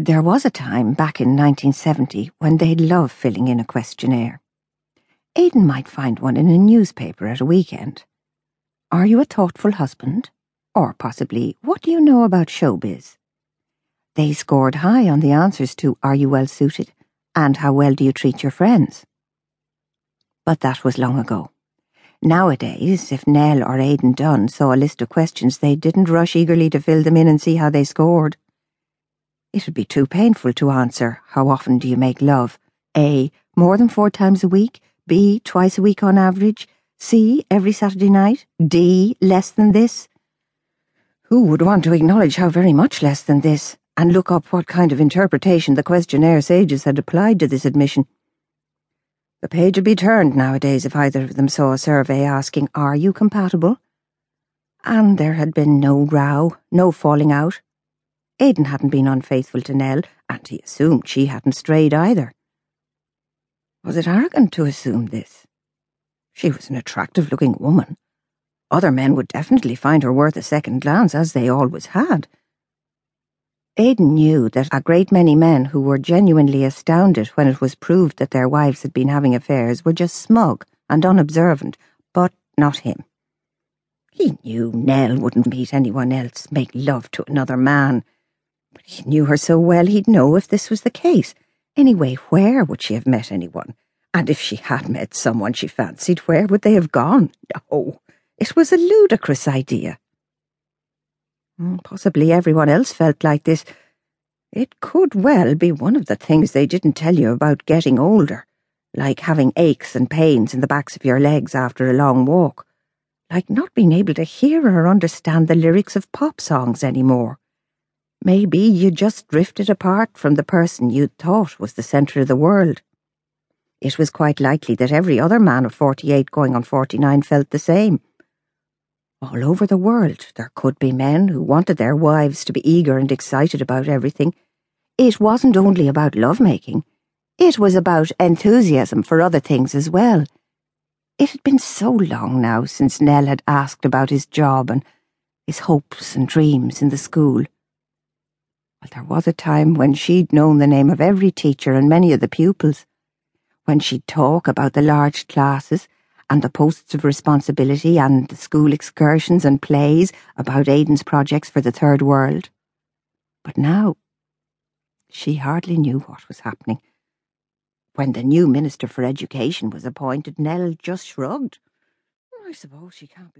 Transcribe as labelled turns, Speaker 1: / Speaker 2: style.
Speaker 1: There was a time back in 1970 when they'd love filling in a questionnaire. Aidan might find one in a newspaper at a weekend. Are you a thoughtful husband? Or possibly, what do you know about showbiz? They scored high on the answers to Are you well suited? and How well do you treat your friends? But that was long ago. Nowadays, if Nell or Aidan Dunne saw a list of questions, they didn't rush eagerly to fill them in and see how they scored. It would be too painful to answer, How often do you make love? A. More than four times a week. B. Twice a week on average. C. Every Saturday night. D. Less than this. Who would want to acknowledge how very much less than this, and look up what kind of interpretation the questionnaire sages had applied to this admission? The page would be turned nowadays if either of them saw a survey asking, Are you compatible? And there had been no row, no falling out, Aidan hadn't been unfaithful to Nell, and he assumed she hadn't strayed either. Was it arrogant to assume this? She was an attractive looking woman. Other men would definitely find her worth a second glance, as they always had. Aidan knew that a great many men who were genuinely astounded when it was proved that their wives had been having affairs were just smug and unobservant, but not him. He knew Nell wouldn't meet anyone else, make love to another man he knew her so well he'd know if this was the case. Anyway, where would she have met anyone? And if she had met someone she fancied, where would they have gone? No, it was a ludicrous idea. Hmm, possibly everyone else felt like this. It could well be one of the things they didn't tell you about getting older, like having aches and pains in the backs of your legs after a long walk, like not being able to hear or understand the lyrics of pop songs anymore. Maybe you just drifted apart from the person you'd thought was the centre of the world. It was quite likely that every other man of 48 going on 49 felt the same. All over the world, there could be men who wanted their wives to be eager and excited about everything. It wasn't only about lovemaking, it was about enthusiasm for other things as well. It had been so long now since Nell had asked about his job and his hopes and dreams in the school. Well, there was a time when she'd known the name of every teacher and many of the pupils. When she'd talk about the large classes and the posts of responsibility and the school excursions and plays about Aidan's projects for the Third World. But now, she hardly knew what was happening. When the new Minister for Education was appointed, Nell just shrugged. I suppose she can't be.